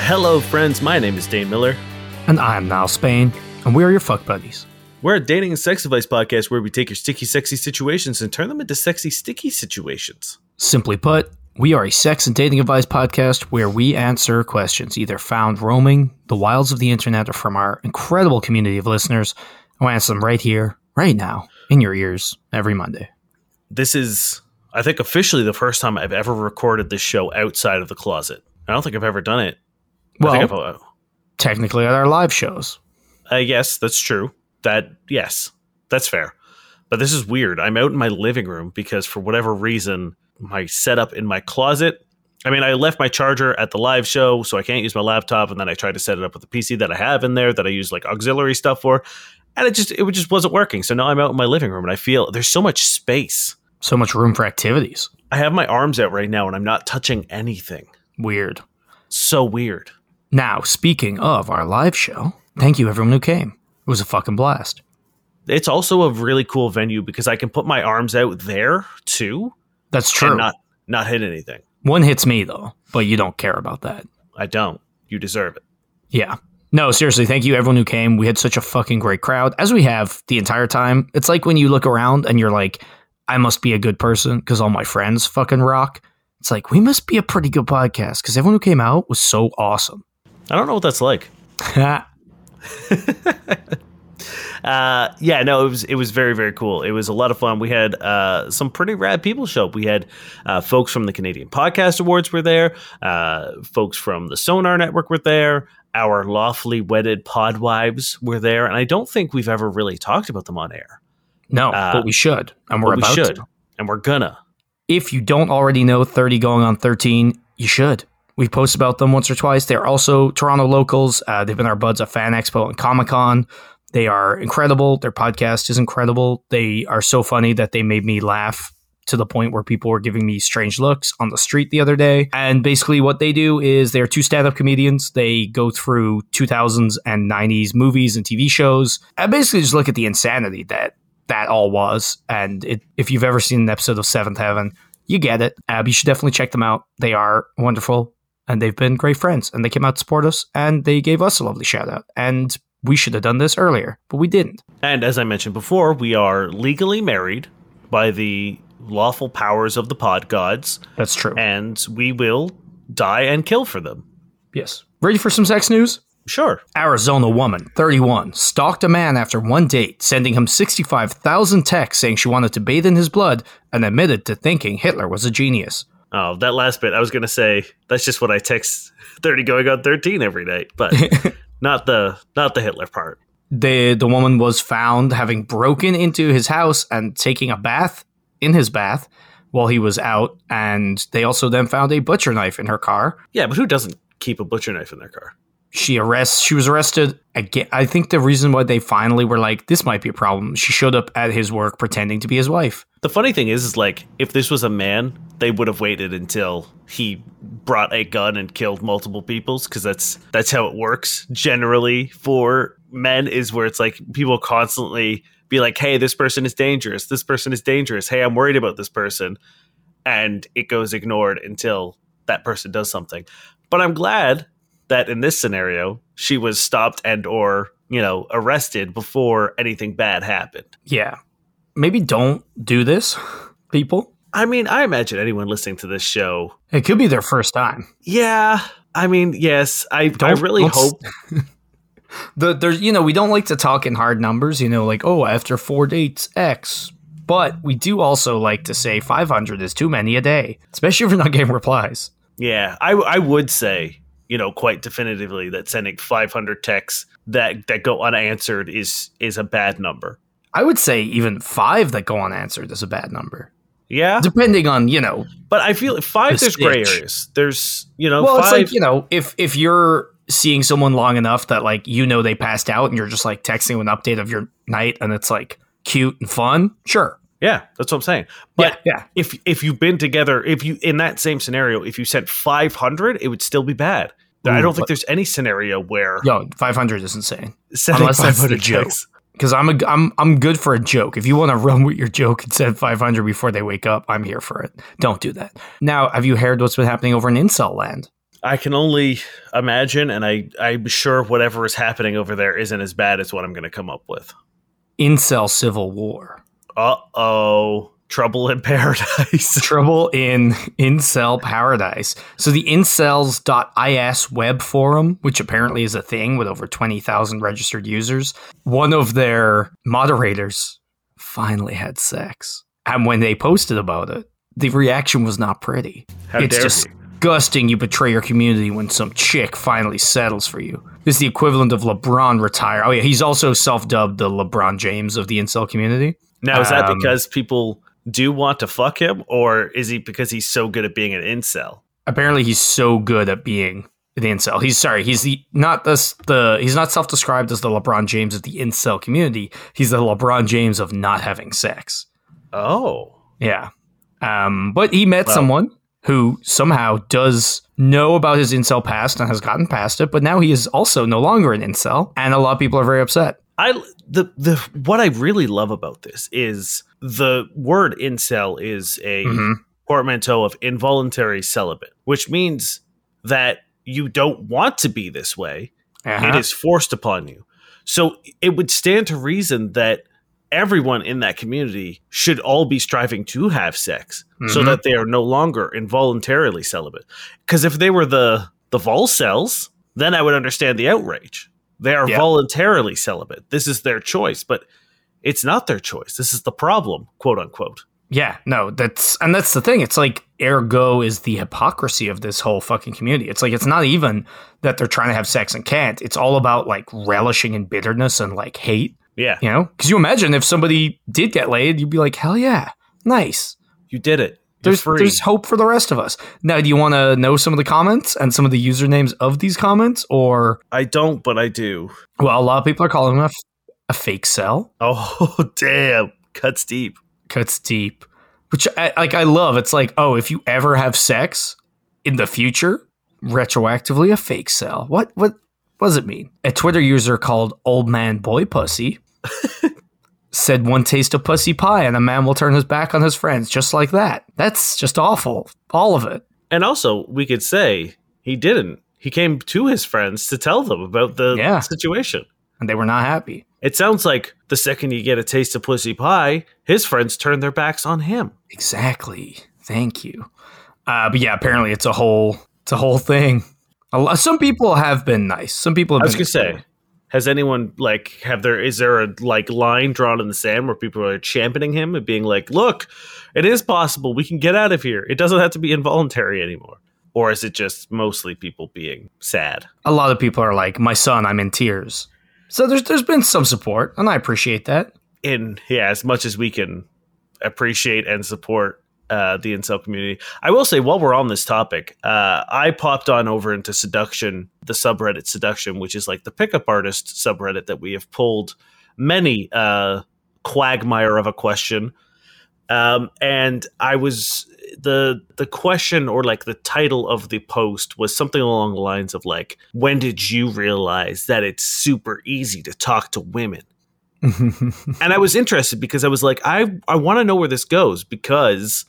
Hello, friends. My name is Dane Miller. And I'm Niall Spain, and we are your fuck buddies. We're a dating and sex advice podcast where we take your sticky, sexy situations and turn them into sexy, sticky situations. Simply put, we are a sex and dating advice podcast where we answer questions either found roaming the wilds of the internet or from our incredible community of listeners. We answer them right here, right now, in your ears every Monday. This is, I think, officially the first time I've ever recorded this show outside of the closet. I don't think I've ever done it. I Well, think I've, uh, technically at our live shows. I guess that's true. That yes, that's fair. But this is weird. I'm out in my living room because for whatever reason, my setup in my closet. I mean, I left my charger at the live show, so I can't use my laptop. And then I tried to set it up with the PC that I have in there that I use like auxiliary stuff for, and it just it just wasn't working. So now I'm out in my living room and I feel there's so much space. So much room for activities. I have my arms out right now and I'm not touching anything. Weird. So weird. Now, speaking of our live show, thank you everyone who came. It was a fucking blast. It's also a really cool venue because I can put my arms out there too That's true. and not not hit anything. One hits me though, but you don't care about that. I don't. You deserve it. Yeah. No, seriously, thank you everyone who came. We had such a fucking great crowd, as we have the entire time. It's like when you look around and you're like, I must be a good person because all my friends fucking rock. It's like, we must be a pretty good podcast because everyone who came out was so awesome. I don't know what that's like. Uh, yeah, no, it was it was very very cool. It was a lot of fun. We had uh, some pretty rad people show up. We had uh, folks from the Canadian Podcast Awards were there. Uh, folks from the Sonar Network were there. Our lawfully wedded podwives were there, and I don't think we've ever really talked about them on air. no, Uh, but we should. And we're But we about should, to. and we're gonna. If you don't already know 30 going on 13, you should. We've posted about them once or twice. They're also Toronto locals. Uh, they've been our buds at Fan Expo and Comic Con. They are incredible. Their podcast is incredible. They are so funny that they made me laugh to the point where people were giving me strange looks on the street the other day. And basically, what they do is they're two stand up comedians. They go through 2000s and 90s movies and TV shows and basically just look at the insanity that that all was. And it, if you've ever seen an episode of Seventh Heaven, you get it. Uh, you should definitely check them out. They are wonderful and they've been great friends. And they came out to support us and they gave us a lovely shout out. And we should have done this earlier, but we didn't. And as I mentioned before, we are legally married by the lawful powers of the pod gods, That's true. and we will die and kill for them. yes. Ready for some sex news? Sure. Arizona woman, 31, stalked a man after one date, sending him 65,000 texts saying she wanted to bathe in his blood and admitted to thinking Hitler was a genius. Oh, that last bit, I was going to say that's just what I text 30 going on 13 every night, but not the not the Hitler part. The the woman was found having broken into his house and taking a bath in his bath while he was out and they also then found a butcher knife in her car. Yeah, but who doesn't keep a butcher knife in their car? She arrests she was arrested again. I think the reason why they finally were like this might be a problem. She showed up at his work pretending to be his wife. The funny thing is, is like if this was a man, they would have waited until he brought a gun and killed multiple peoples because that's that's how it works generally for men. Is where it's like people constantly be like, "Hey, this person is dangerous. This person is dangerous. Hey, I'm worried about this person," and it goes ignored until that person does something. But I'm glad that in this scenario, she was stopped and or you know arrested before anything bad happened. Yeah. Maybe don't do this, people. I mean, I imagine anyone listening to this show It could be their first time. Yeah, I mean, yes, I I Don't- really hope. The there's you know, we don't like to talk in hard numbers, you know, like, oh, after four dates, X. But we do also like to say 500 is too many a day, especially if we're not getting replies. Yeah, I I would say you know quite definitively that sending 500 texts that that go unanswered is is a bad number. I would say even five that go unanswered is a bad number, Yeah, depending on you know. but I feel five. The There's gray stitch. areas. There's you know Well, five. it's like you know, if if you're seeing someone long enough that like you know they passed out and you're just like texting them an update of your night and it's like cute and fun, sure. Yeah, that's what I'm saying. But yeah, yeah. if if you've been together, if you in that same scenario, if you sent 500, it would still be bad. I don't think there's any scenario where Yo, 500 is insane. unless that's the 500 joke. checks. Because I'm a, I'm I'm good for a joke. If you want to run with your joke and send 500 before they wake up, I'm here for it. Don't do that. Now, have you heard what's been happening over in Incel land? I can only imagine, and I I'm sure whatever is happening over there isn't as bad as what I'm going to come up with. Incel civil war. Uh oh, trouble in paradise. Trouble in Incel Paradise. So the incels.is web forum, which apparently is a thing with over 20,000 registered users, one of their moderators finally had sex. And when they posted about it, the reaction was not pretty. How it's dare disgusting you betray your community when some chick finally settles for you. This is the equivalent of LeBron retire. Oh yeah, he's also self-dubbed the LeBron James of the incel community. Now, is that Um, because people do want to fuck him, or is he because he's so good at being an incel? apparently he's so good at being an incel. He's sorry, he's the not this the he's not self-described as the LeBron James of the incel community. He's the LeBron James of not having sex. Oh, Yeah. Um, but he met Well- someone who somehow does know about his incel past and has gotten past it, but now he is also no longer an incel, and a lot of people are very upset. I the the what I really love about this is the word incel is a Mhm. portmanteau of involuntary celibate, which means that you don't want to be this way. Uh-huh. It is forced upon you. So it would stand to reason that everyone in that community should all be striving to have sex so Mhm. that they are no longer involuntarily celibate. Because if they were the the vol cells, then I would understand the outrage. They are Yeah. voluntarily celibate. This is their choice, but it's not their choice. This is the problem, quote unquote. Yeah, no, that's and that's the thing. It's like ergo is the hypocrisy of this whole fucking community. It's like it's not even that they're trying to have sex and can't. It's all about like relishing in bitterness and like hate. Yeah, You know, because you imagine if somebody did get laid, you'd be like, hell yeah, nice. you did it. There's free. there's hope for the rest of us. Now, do you want to know some of the comments and some of the usernames of these comments, or I don't, but I do. well, a lot of people are calling him a, f- a fake cell. Oh damn, cuts deep. cuts deep which I, like i love it's like oh if you ever have sex in the future retroactively a fake cell what what what does it mean a twitter user called old man boy pussy said one taste of pussy pie and a man will turn his back on his friends just like that that's just awful all of it And also, we could say he didn't. He came to his friends to tell them about the Yeah. situation. and they were not happy It sounds like the second you get a taste of pussy pie, his friends turn their backs on him. exactly thank you uh, but yeah apparently it's a whole it's a whole thing a lot, some people have been nice some people have I was been gonna say. Has anyone like have there is there a like line drawn in the sand where people are championing him and being like, look, it is possible we can get out of here. It doesn't have to be involuntary anymore. Or is it just mostly people being sad? a lot of people are like, "My son, I'm in tears." So there's there's been some support, and I appreciate that. in yeah, as much as we can appreciate and support uh, the incel community. I will say, while we're on this topic, uh, I popped on over into Seduction, the subreddit Seduction, which is like the pickup artist subreddit that we have pulled many uh, quagmire of a question. Um, and I was the the question or like the title of the post was something along the lines of like, when did you realize that it's super easy to talk to women? and I was interested because I was like, I I want to know where this goes because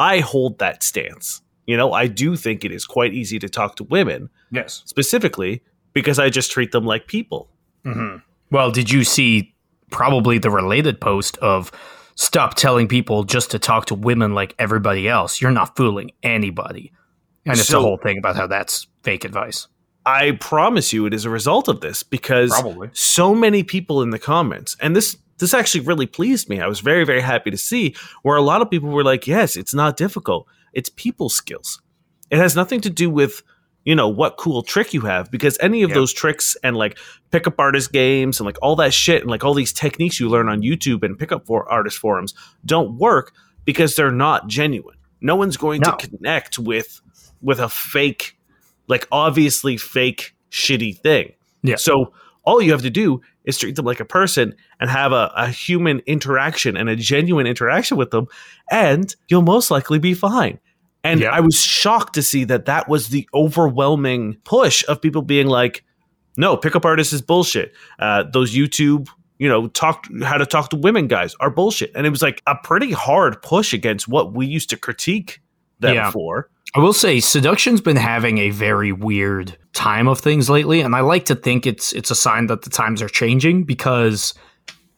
I hold that stance. You know, I do think it is quite easy to talk to women, yes. specifically because I just treat them like people. Mm-hmm. Well, did you see probably the related post of stop telling people just to talk to women like everybody else? You're not fooling anybody, and it's a So- whole thing about how that's fake advice. I promise you, it is a result of this because Probably. so many people in the comments, and this this actually really pleased me. I was very very happy to see where a lot of people were like, "Yes, it's not difficult. It's people skills. It has nothing to do with you know what cool trick you have because any of Yeah. those tricks and like pickup artist games and like all that shit and like all these techniques you learn on YouTube and pickup for artist forums don't work because they're not genuine. No one's going No. to connect with with a fake like obviously fake shitty thing. Yeah. So all you have to do is treat them like a person and have a, a human interaction and a genuine interaction with them, and you'll most likely be fine. And Yeah. I was shocked to see that that was the overwhelming push of people being like, no, pickup artists is bullshit. Uh, those YouTube, you know, talk how to talk to women guys are bullshit. And it was like a pretty hard push against what we used to critique them Yeah. for. I will say seduction's been having a very weird time of things lately and I like to think it's it's a sign that the times are changing because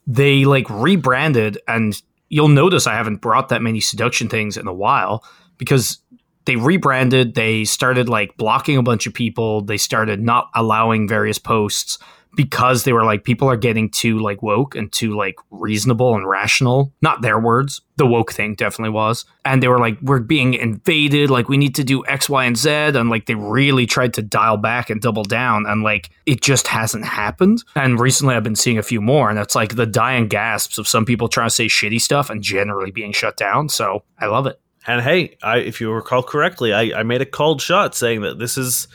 they like rebranded and you'll notice I haven't brought that many seduction things in a while because they rebranded, they started like blocking a bunch of people, they started not allowing various posts because they were like people are getting too like woke and too like reasonable and rational. Not their words. The woke thing definitely was. And they were like, we're being invaded, like we need to do X, Y, and Z. And like they really tried to dial back and double down. And like it just hasn't happened. And recently I've been seeing a few more, and it's like the dying gasps of some people trying to say shitty stuff and generally being shut down. So I love it. And hey, I, if you recall correctly, I, I made a cold shot saying that this is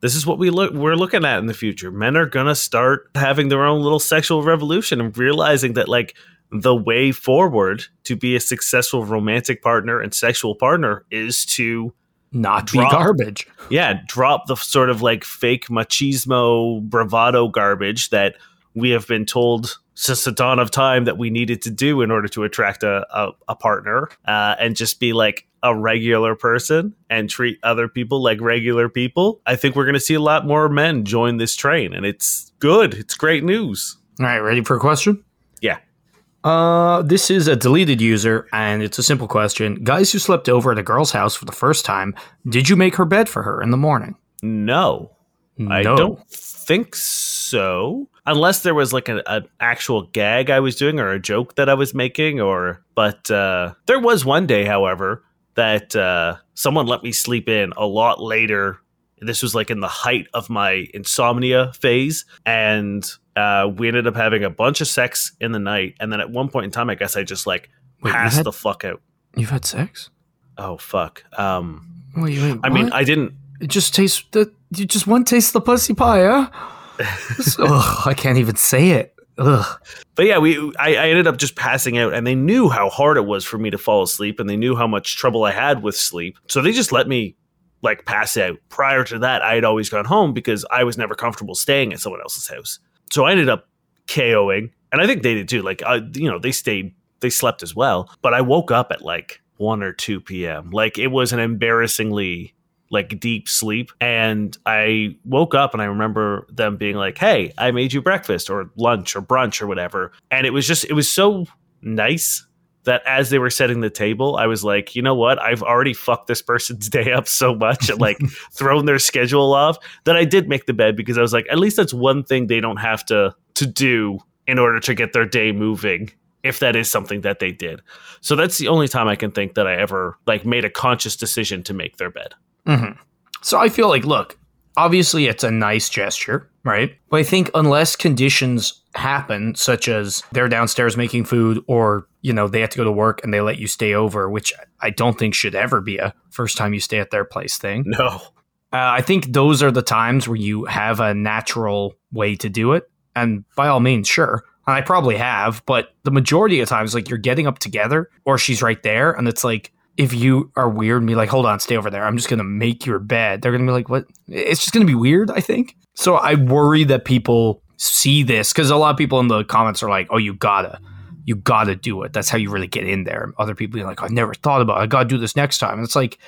this is what we look we're looking at in the future. Men are gonna start having their own little sexual revolution and realizing that like the way forward to be a successful romantic partner and sexual partner is to Not Drop. be garbage. yeah drop the sort of like fake machismo bravado garbage that we have been told since the dawn of time that we needed to do in order to attract a, a, a partner uh, and just be like a regular person and treat other people like regular people i think we're going to see a lot more men join this train and it's good it's great news All right, ready for a question? Yeah. Uh, this is a deleted user, and it's a simple question. Guys who slept over at a girl's house for the first time, did you make her bed for her in the morning? no I don't think so. Unless there was like an, an actual gag I was doing or a joke that I was making, or but uh, there was one day, however, that uh, someone let me sleep in a lot later. This was like in the height of my insomnia phase, and uh, we ended up having a bunch of sex in the night. And then at one point in time, I guess I just like Wait, passed had- the fuck out. You've had sex? Oh fuck. Um, Wait, wait, I mean. I didn't. it just tastes the. You just one taste the pussy pie, huh? I can't even say it. Ugh. but yeah, we I, I ended up just passing out, and they knew how hard it was for me to fall asleep, and they knew how much trouble I had with sleep, so they just let me like pass out. Prior to that, I had always gone home because I was never comfortable staying at someone else's house. So I ended up KOing, and I think they did too. Like, I, you know, they stayed, they slept as well, but I woke up at like one or two p.m. Like it was an embarrassingly like deep sleep. And i woke up and i remember them being like hey i made you breakfast or lunch or brunch or whatever. And it was just it was so nice that as they were setting the table i was like you know what? I've already fucked this person's day up so much and like thrown their schedule off that i did make the bed because i was like at least that's one thing they don't have to to do in order to get their day moving if that is something that they did. So that's the only time i can think that i ever like made a conscious decision to make their bed Mhm. So I feel like, look, obviously it's a nice gesture, right? But I think unless conditions happen, such as they're downstairs making food, or you know they have to go to work and they let you stay over, which I don't think should ever be a first time you stay at their place thing. no Uh, I think those are the times where you have a natural way to do it, and by all means, sure. And I probably have, but the majority of times, like you're getting up together, or she's right there, and it's like if you are weird and be like, hold on, stay over there. I'm just gonna make your bed. They're gonna be like, what? It's just gonna be weird. I think. So I worry that people see this because a lot of people in the comments are like, oh, you gotta. You gotta do it. That's how you really get in there. Other people be like, I never thought about it. I gotta do this next time. And it's like,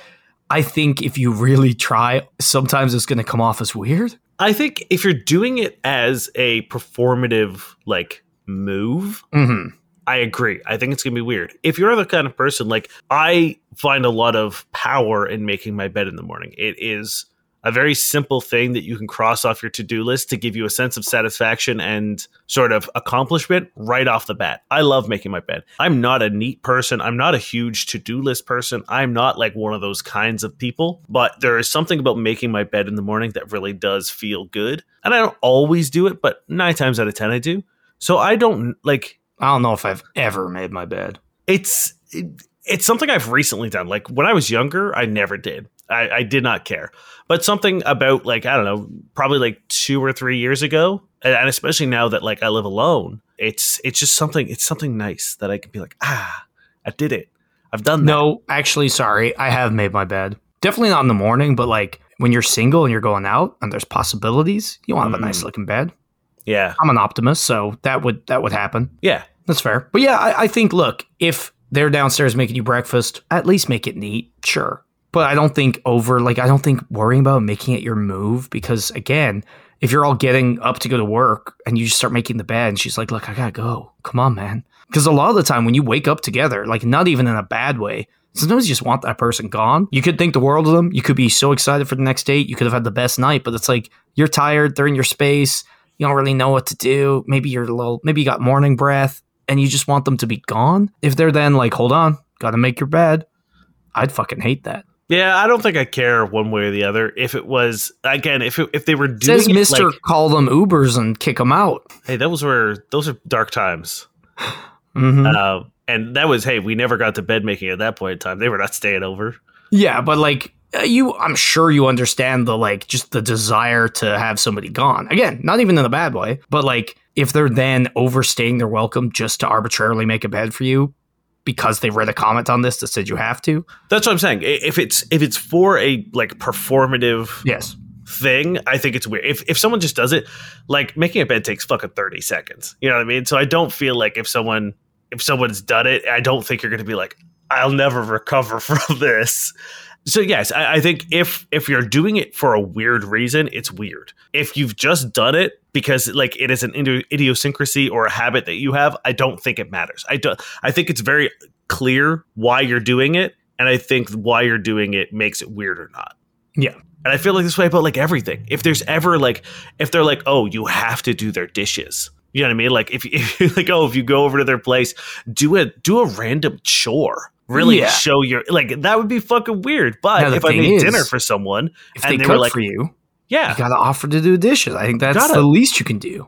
I think if you really try, sometimes it's going to come off as weird. I think if you're doing it as a performative like move, Mm-hmm. I agree. I think it's gonna be weird. If you're the kind of person like I find a lot of power in making my bed in the morning. It is a very simple thing that you can cross off your to-do list to give you a sense of satisfaction and sort of accomplishment right off the bat. I love making my bed. I'm not a neat person. I'm not a huge to-do list person. I'm not like one of those kinds of people, but there is something about making my bed in the morning that really does feel good. And I don't always do it, but 9 times out of 10 I do. So I don't like I don't know if I've ever made my bed. it's it, it's something I've recently done. Like when I was younger, I never did. I, I did not care. But something about like I don't know, probably like two or three years ago, and, especially now that like I live alone, it's it's just something. It's something nice that I can be like, ah, I did it. I've done that. No, actually, sorry. I have made my bed. Definitely not in the morning, but like when you're single and you're going out and there's possibilities, you want to have a nice Mm. looking bed. Yeah, I'm an optimist, so that would that would happen. yeah, That's fair. But yeah, I, I think look, if they're downstairs making you breakfast, at least make it neat, sure. But I don't think over like I don't think worrying about making it your move because again, if you're all getting up to go to work and you just start making the bed and she's like, Look, I gotta go. Come on, man. Because a lot of the time when you wake up together, like not even in a bad way, sometimes you just want that person gone. You could think the world of them. You could be so excited for the next date. You could have had the best night, but it's like you're tired, they're in your space, you don't really know what to do. Maybe you're a little maybe you got morning breath and you just want them to be gone. If they're then like, hold on, gotta make your bed, I'd fucking hate that. yeah. I don't think I care one way or the other. If it was again, if it, if they were doing says Mister like, call them Ubers and kick them out. hey, those were those are dark times. hmm Uh, and that was hey, we never got to bed making at that point in time. They were not staying over. Yeah, but like Uh, you, I'm sure you understand the like just the desire to have somebody gone. Again, not even in a bad way, but like if they're then overstaying their welcome just to arbitrarily make a bed for you because they read a comment on this that said you have to. That's what I'm saying. If it's if it's for a like performative Yes. thing, I think it's weird. If if someone just does it, like making a bed takes fucking thirty seconds. You know what I mean? So I don't feel like if someone if someone's done it, I don't think you're going to be like, I'll never recover from this. So yes, I, I think if if you're doing it for a weird reason, it's weird. If you've just done it because like it is an idiosyncrasy or a habit that you have, I don't think it matters. I don't. I think it's very clear why you're doing it, and I think why you're doing it makes it weird or not. Yeah. And I feel like this way about like everything. If there's ever like, if they're like, oh, you have to do their dishes. You know what I mean? Like if, if you're like, oh, if you go over to their place, do a do a random chore. Really Yeah. show your like that would be fucking weird. But if I made is, dinner for someone, If And they they were cook like- for you, yeah. you gotta offer to do dishes. I think that's Gotta. the least you can do.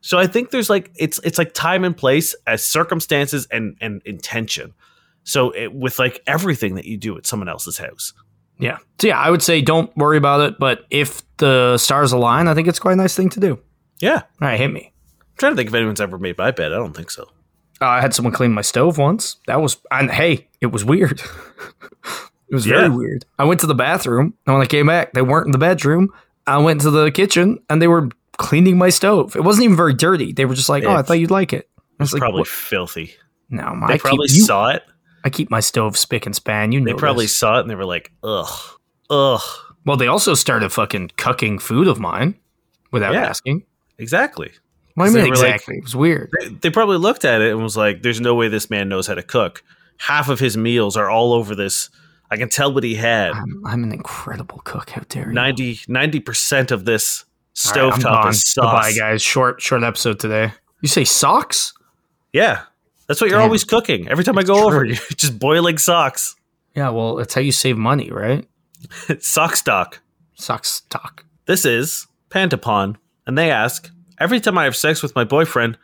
So I think there's like it's it's like time and place as circumstances and and intention. So it, with like everything that you do at someone else's house. Yeah. So yeah, I would say don't worry about it. But if the stars align, I think it's quite a nice thing to do. Yeah. All right, hit me. I'm trying to think if anyone's ever made my bed. I don't think so. Uh, I had someone clean my stove once. That was, and hey, it was weird. it was very weird. I went to the bathroom, and when I came back, they weren't in the bedroom. I went to the kitchen, and they were cleaning my stove. It wasn't even very dirty. They were just like, "Oh, I thought you'd like it." I was It's like, probably "What?" filthy. "No, my They I probably keep, you- saw it. I keep my stove spick and span. You know, They probably this. saw it and they were like, ugh, ugh. Well, they also started fucking cooking food of mine without Yeah. asking. Exactly. What do you mean were like- exactly? it was weird. They, they probably looked at it and was like, there's no way this man knows how to cook. Half of his meals are all over this. I can tell what he had. I'm, I'm an incredible cook. How dare you? 90 percent of this right, stovetop gone. is sauce. Goodbye, guys. Short, short episode today. You say socks? Yeah. That's what you're always cooking. Every time I It's go over, you're just boiling socks. Yeah, well, that's how you save money, right? Sock stock. Sock stock. This is Pantapon, and they ask Every time I have sex with my boyfriend,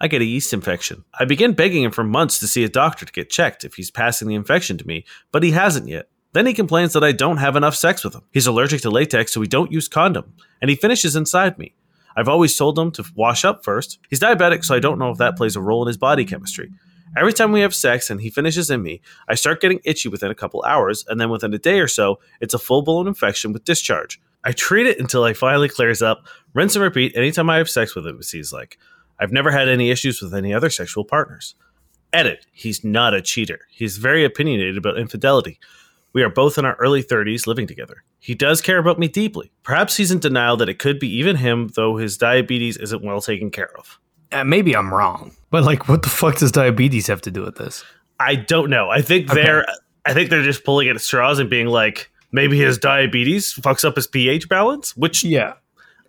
I get a yeast infection. I begin begging him for months to see a doctor to get checked if he's passing the infection to me, but he hasn't yet. Then he complains that I don't have enough sex with him. He's allergic to latex, so we don't use condom, and he finishes inside me. I've always told him to wash up first. He's diabetic, so I don't know if that plays a role in his body chemistry. Every time we have sex and he finishes in me, I start getting itchy within a couple hours, and then within a day or so, it's a full blown infection with discharge. I treat it until it finally clears up, rinse and repeat anytime I have sex with him, he's like. I've never had any issues with any other sexual partners. Edit. He's not a cheater. He's very opinionated about infidelity. We are both in our early 30s living together. He does care about me deeply. Perhaps he's in denial that it could be even him, though his diabetes isn't well taken care of. Uh, maybe I'm wrong, but like, what the fuck does diabetes have to do with this? I don't know. I think Okay. they're I think they're just pulling at straws and being like, maybe his diabetes fucks up his pH balance, which Yeah,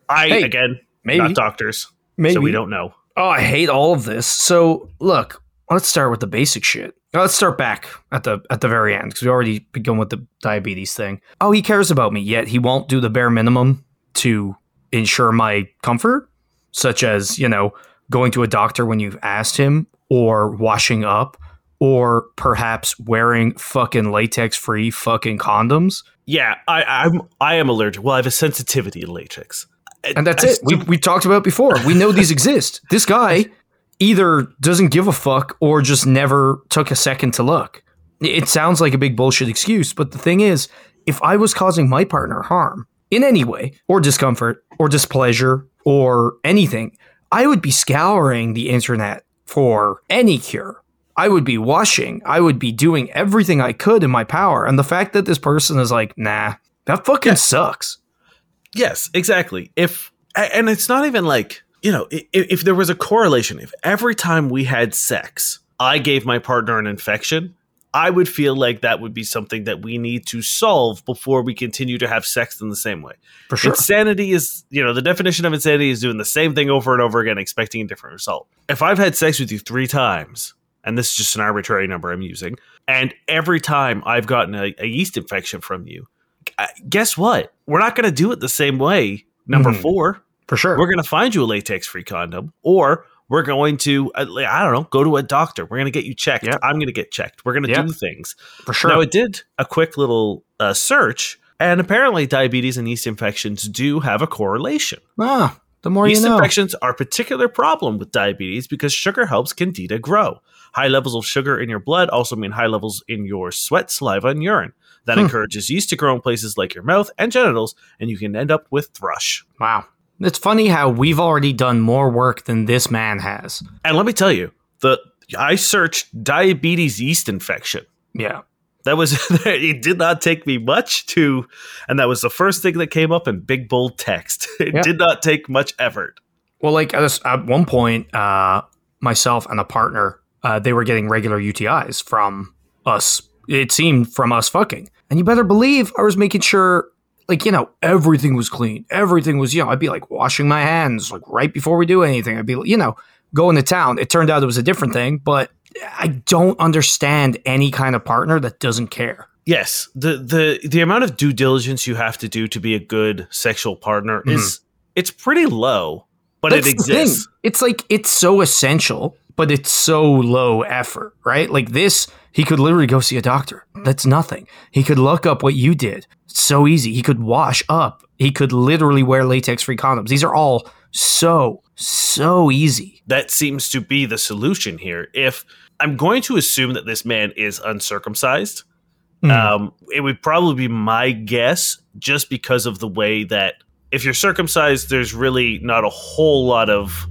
I Hey, again maybe. not doctors, maybe. so we don't know. Oh, I hate all of this. So, look, let's start with the basic shit. Let's start back at the at the very end because we already begun with the diabetes thing. Oh, he cares about me, yet he won't do the bare minimum to ensure my comfort, such as you know going to a doctor when you've asked him, or washing up, or perhaps wearing fucking latex free fucking condoms. Yeah, I, I'm I am allergic. Well, I have a sensitivity to latex, And that's I it. We, we talked about it before. We know these exist. This guy either doesn't give a fuck or just never took a second to look. It sounds like a big bullshit excuse, but the thing is, if I was causing my partner harm in any way, or discomfort, or displeasure, or anything, I would be scouring the internet for any cure. I would be washing. I would be doing everything I could in my power. And the fact that this person is like, nah, that fucking sucks. Yes, exactly. If and it's not even like you know if, if there was a correlation. If every time we had sex, I gave my partner an infection, I would feel like that would be something that we need to solve before we continue to have sex in the same way. For sure. Insanity is, you know, the definition of insanity is doing the same thing over and over again, expecting a different result. If I've had sex with you three times, and this is just an arbitrary number I'm using, and every time I've gotten a, a yeast infection from you, guess what? We're not going to do it the same way. Number Mhm. four, For sure. we're going to find you a latex free condom, or we're going to, uh, I don't know, go to a doctor. We're going to get you checked. Yep. I'm going to get checked. We're going to Yep. do things. For sure. Now, it did a quick little uh, search, and apparently, diabetes and yeast infections do have a correlation. ah, the more yeast you know. infections are a particular problem with diabetes because sugar helps candida grow. High levels of sugar in your blood also mean high levels in your sweat, saliva, and urine. That Hmm. encourages yeast to grow in places like your mouth and genitals, and you can end up with thrush. Wow. It's funny how we've already done more work than this man has. And let me tell you, the I searched diabetes yeast infection. Yeah. That was it did not take me much to and that was the first thing that came up in big bold text. It Yeah. did not take much effort. Well, like at, at one point, uh, myself and a partner, uh, they were getting regular UTIs from us. It seemed from us fucking. And you better believe I was making sure, like, you know, everything was clean. Everything was, you know, I'd be like washing my hands, like right before we do anything. I'd be, you know, going to town. It turned out it was a different thing, but I don't understand any kind of partner that doesn't care. Yes, the the the amount of due diligence you have to do to be a good sexual partner mm-hmm. is it's pretty low, but That's it exists. It's like it's so essential, but it's so low effort, right? Like this, he could literally go see a doctor. That's nothing. He could look up what you did. It's so easy. He could wash up. He could literally wear latex-free condoms. These are all so so easy. That seems to be the solution here. If I'm going to assume that this man is uncircumcised, Mm. um, it would probably be my guess, just because of the way that if you're circumcised, there's really not a whole lot of.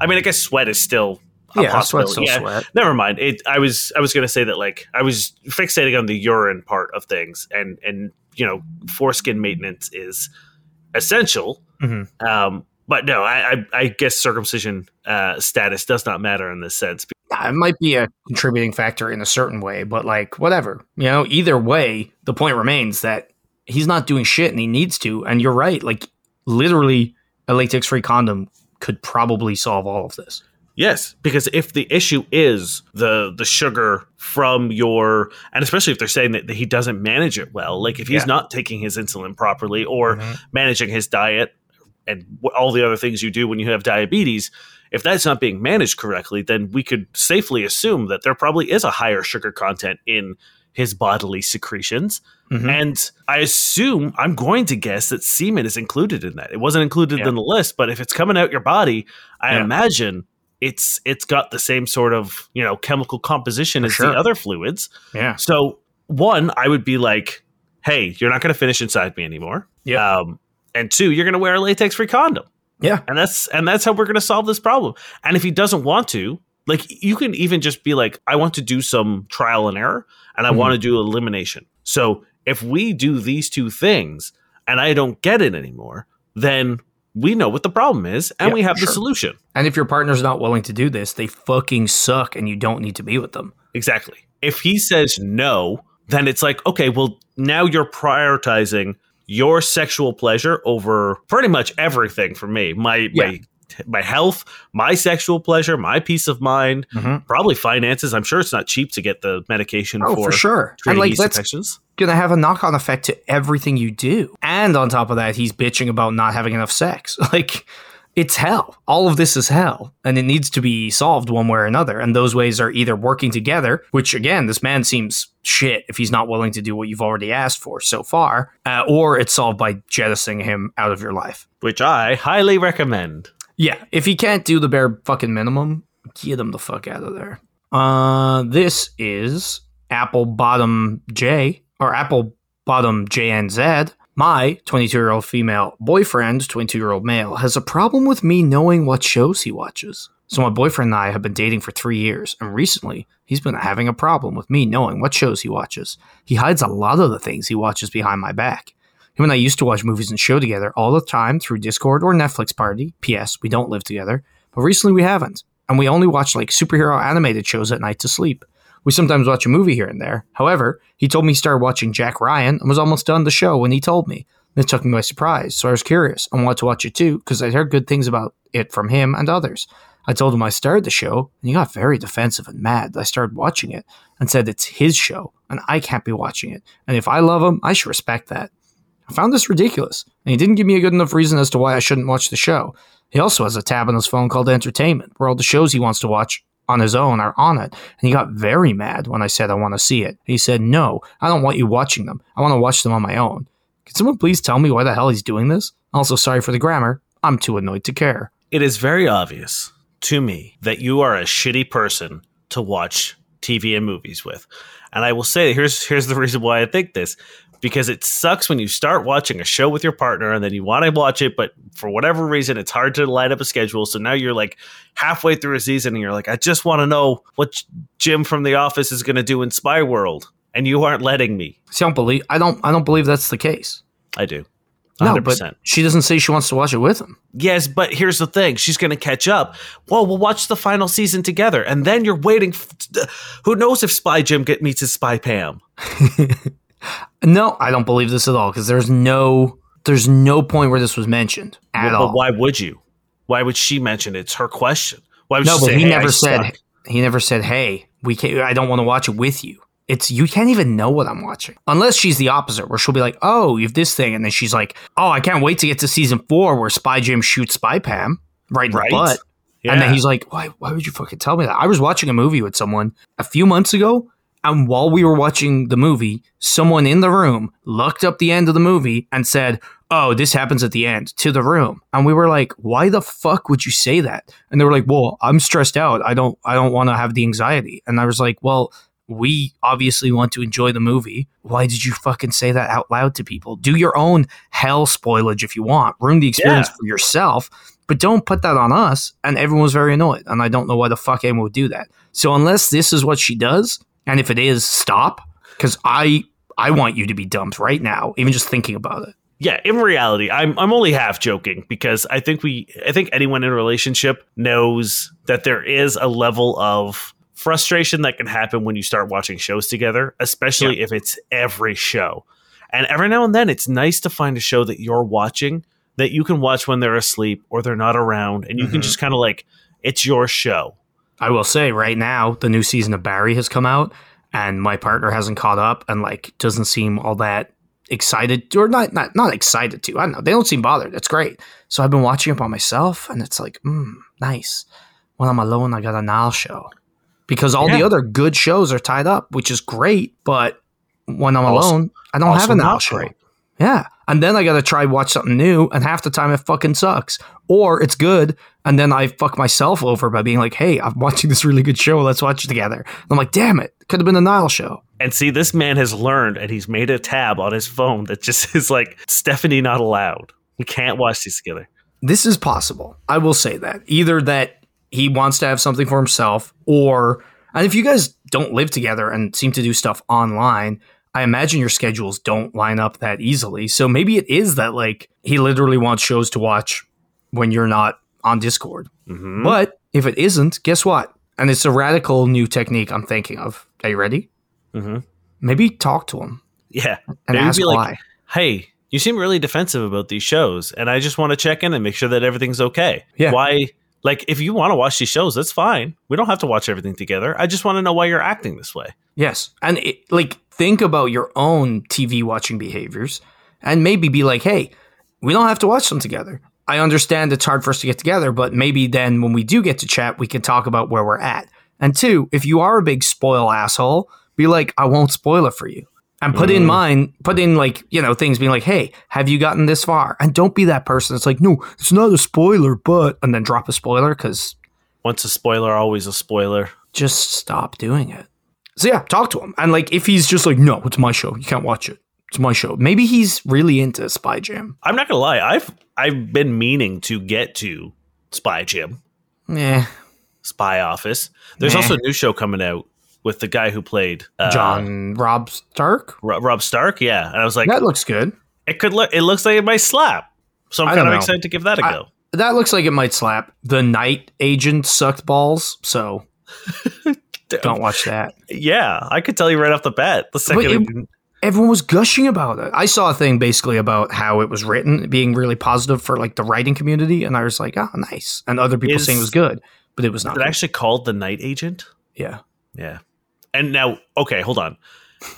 I mean, I guess sweat is still yeah, sweat's still Yeah, sweat. never mind. It. I was. I was going to say that like I was fixating on the urine part of things, and and you know, foreskin maintenance is essential. Mhm. Um, but no, I, I, I guess circumcision uh, status does not matter in this sense. It might be a contributing factor in a certain way, but like whatever. You know, either way, the point remains that he's not doing shit and he needs to. And you're right. Like literally a latex free condom could probably solve all of this. Yes, because if the issue is the the sugar from your, and especially if they're saying that, that he doesn't manage it well, like if he's Yeah. not taking his insulin properly or Mhm. managing his diet and all the other things you do when you have diabetes, if that's not being managed correctly, then we could safely assume that there probably is a higher sugar content in his bodily secretions. Mhm. And I assume, I'm going to guess that semen is included in that. It wasn't included Yeah. in the list, but if it's coming out your body, I Yeah. imagine it's it's got the same sort of you know chemical composition For as sure. the other fluids. Yeah. So one, I would be like, "Hey, you're not going to finish inside me anymore." Yeah. Um, and two, you're going to wear a latex free condom. Yeah. And that's and that's how we're going to solve this problem. And if he doesn't want to, like you can even just be like, "I want to do some trial and error, and I Mhm. want to do elimination." So if we do these two things, and I don't get it anymore, then we know what the problem is, and Yeah, we have the sure. solution. And if your partner's not willing to do this, they fucking suck and you don't need to be with them. Exactly. If he says no, then it's like, okay, well, now you're prioritizing your sexual pleasure over pretty much everything for me. My Yeah. my my health, my sexual pleasure, my peace of mind, Mhm. probably finances. I'm sure it's not cheap to get the medication Oh, for, for sure. And like yeast infections. gonna have a knock on effect to everything you do. And on top of that, he's bitching about not having enough sex. Like it's hell. All of this is hell, and it needs to be solved one way or another. And those ways are either working together, which again, this man seems shit if he's not willing to do what you've already asked for so far, uh, or it's solved by jettisoning him out of your life. Which I highly recommend. Yeah, if he can't do the bare fucking minimum, get him the fuck out of there. Uh, this is Apple Bottom J or Apple Bottom JNZ. My 22 year old female boyfriend, 22 year old male, has a problem with me knowing what shows he watches. So, my boyfriend and I have been dating for three years, and recently he's been having a problem with me knowing what shows he watches. He hides a lot of the things he watches behind my back. Him and I used to watch movies and show together all the time through Discord or Netflix Party. P.S. We don't live together, but recently we haven't, and we only watch like superhero animated shows at night to sleep. We sometimes watch a movie here and there. However, he told me he started watching Jack Ryan and was almost done the show when he told me. It took me by surprise, so I was curious and wanted to watch it too because I'd heard good things about it from him and others. I told him I started the show, and he got very defensive and mad. that I started watching it and said it's his show, and I can't be watching it. And if I love him, I should respect that. I found this ridiculous, and he didn't give me a good enough reason as to why I shouldn't watch the show. He also has a tab on his phone called Entertainment, where all the shows he wants to watch on his own are on it. And he got very mad when I said I want to see it. He said, No, I don't want you watching them. I want to watch them on my own. Can someone please tell me why the hell he's doing this? Also, sorry for the grammar. I'm too annoyed to care. It is very obvious to me that you are a shitty person to watch TV and movies with. And I will say here's here's the reason why I think this. Because it sucks when you start watching a show with your partner and then you want to watch it, but for whatever reason, it's hard to line up a schedule. So now you're like halfway through a season and you're like, I just want to know what Jim from The Office is going to do in Spy World. And you aren't letting me. See, I don't believe I don't I don't believe that's the case. I do. No, 100%. but she doesn't say she wants to watch it with him. Yes, but here's the thing: she's going to catch up. Well, we'll watch the final season together, and then you're waiting. F- who knows if Spy Jim get meets his Spy Pam? No, I don't believe this at all because there's no there's no point where this was mentioned at Well, all. But why would you? Why would she mention it? It's her question. Why would no, she but say, he "Hey, I never said suck"? he never said, "Hey, we can't, I don't want to watch it with you." It's you can't even know what I'm watching unless she's the opposite, where she'll be like, "Oh, you've this thing," and then she's like, "Oh, I can't wait to get to season four where Spy Jim shoots Spy Pam right in Right. the butt." Yeah. And then he's like, why, why would you fucking tell me that? I was watching a movie with someone a few months ago, and while we were watching the movie, someone in the room looked up the end of the movie and said, Oh, this happens at the end to the room. And we were like, Why the fuck would you say that? And they were like, Well, I'm stressed out. I don't I don't want to have the anxiety. And I was like, Well, we obviously want to enjoy the movie. Why did you fucking say that out loud to people? Do your own hell spoilage if you want. Ruin the experience Yeah. for yourself, but don't put that on us. And everyone was very annoyed. And I don't know why the fuck anyone would do that. So unless this is what she does, and if it is, stop. Because I I want you to be dumped right now, even just thinking about it. yeah, in reality, I'm I'm only half joking because I think we I think anyone in a relationship knows that there is a level of frustration that can happen when you start watching shows together, especially if it's every show. And every now and then it's nice to find a show that you're watching that you can watch when they're asleep or they're not around and you can Mhm. just kind of like it's your show. I will say right now, the new season of Barry has come out, and my partner hasn't caught up and like doesn't seem all that excited or not not not excited to. I don't know. They don't seem bothered. That's great. So I've been watching it by myself, and it's like, mm, nice. When I'm alone, I got a Niall show because all the other good shows are tied up, which is great. But when I'm Also- alone, I don't have a Niall show. great. Yeah. And then I got to try watch something new, and half the time it fucking sucks. Or it's good, and then I fuck myself over by being like, hey, I'm watching this really good show. Let's watch it together. And I'm like, damn it. Could have been a Niall show. And see, this man has learned and he's made a tab on his phone that just is like Stephanie not allowed. We can't watch these together. This is possible. I will say that. Either that he wants to have something for himself, or, and if you guys don't live together and seem to do stuff online, I imagine your schedules don't line up that easily. So maybe it is that, like, he literally wants shows to watch when you're not on Discord. Mhm. But if it isn't, guess what? And it's a radical new technique I'm thinking of. Are you ready? Mhm. Maybe talk to him Yeah. and Maybe ask be like, why. hey, you seem really defensive about these shows, and I just want to check in and make sure that everything's okay. Yeah. Why? Like, if you want to watch these shows, that's fine. We don't have to watch everything together. I just want to know why you're acting this way. Yes. And it, like think about your own TV watching behaviors and maybe be like, "Hey, we don't have to watch them together. I understand it's hard for us to get together, but maybe then when we do get to chat, we can talk about where we're at. And two, if you are a big spoil asshole, be like, I won't spoil it for you. And put in mm. mine, put in like, you know, things being like, hey, have you gotten this far? And don't be that person It's like, no, it's not a spoiler, but, and then drop a spoiler because Once a spoiler, always a spoiler. just stop doing it. So yeah, talk to him. And like, if he's just like, no, it's my show, you can't watch it. It's my show. Maybe he's really into Spy Jam. I'm not gonna lie. I've I've been meaning to get to Spy Jam. Yeah, Spy Office. There's Nah. also a new show coming out with the guy who played uh, John Rob Stark. Ro- Rob Stark. Yeah, and I was like, that looks good. it could look. It looks like it might slap. So I'm kind of know. excited to give that a I- go. That looks like it might slap. The night agent sucked balls, so don't watch that. Yeah, I could tell you right off the bat. The second, it- it didn't- Everyone was gushing about it. I saw a thing basically about how it was written, being really positive for like the writing community, and I was like, oh, nice. And other people Is- saying it was good, but it was not. it good. actually called the Night Agent? yeah. Yeah. And now, okay, hold on.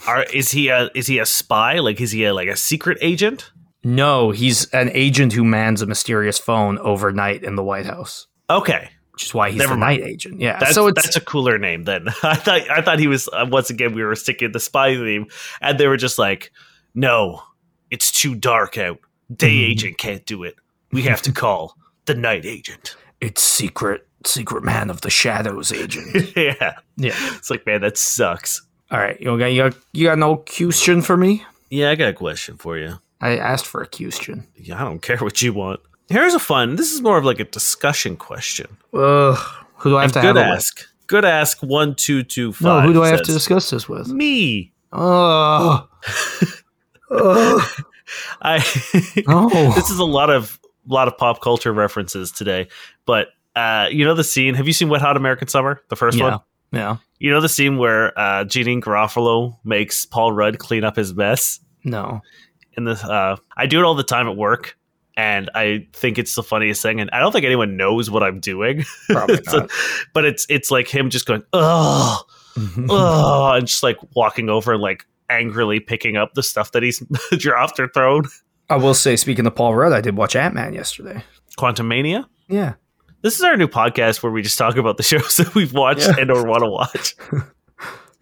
Are is he a is he a spy? Like, is he a like a secret agent? No, he's an agent who mans a mysterious phone overnight in the White House, Okay, which is why he's Never the mind. night agent. Yeah. that's so that's a cooler name then. I thought I thought he was uh, once again we were sticking the spy theme, and they were just like, no, it's too dark out. Day Mhm. agent can't do it. We have to call the night agent. it's secret, secret man of the shadows agent. yeah, yeah. it's like man, that sucks. All right, you got you got, you got no question for me? Yeah, I got a question for you. I asked for a question. Yeah, I don't care what you want. Here's a fun. This is more of like a discussion question. Ugh. Who do I have And to good have ask. Good ask. One two two No, who do I have to discuss this with? Me. Oh. I. Oh. this is a lot of lot of pop culture references today, but uh, you know the scene. Have you seen Wet Hot American Summer, the first yeah. one? Yeah. You know the scene where uh, Janeane Garofalo makes Paul Rudd clean up his mess. No. In the, uh, I do it all the time at work, and I think it's the funniest thing. And I don't think anyone knows what I'm doing. Probably So- not. but it's it's like him just going, oh, oh, and just like walking over and like angrily picking up the stuff that he's dropped or thrown. I will say, speaking of Paul Rudd, I did watch Ant Man yesterday. Quantumania. Yeah. This is our new podcast where we just talk about the shows that we've watched Yeah. and or want to watch.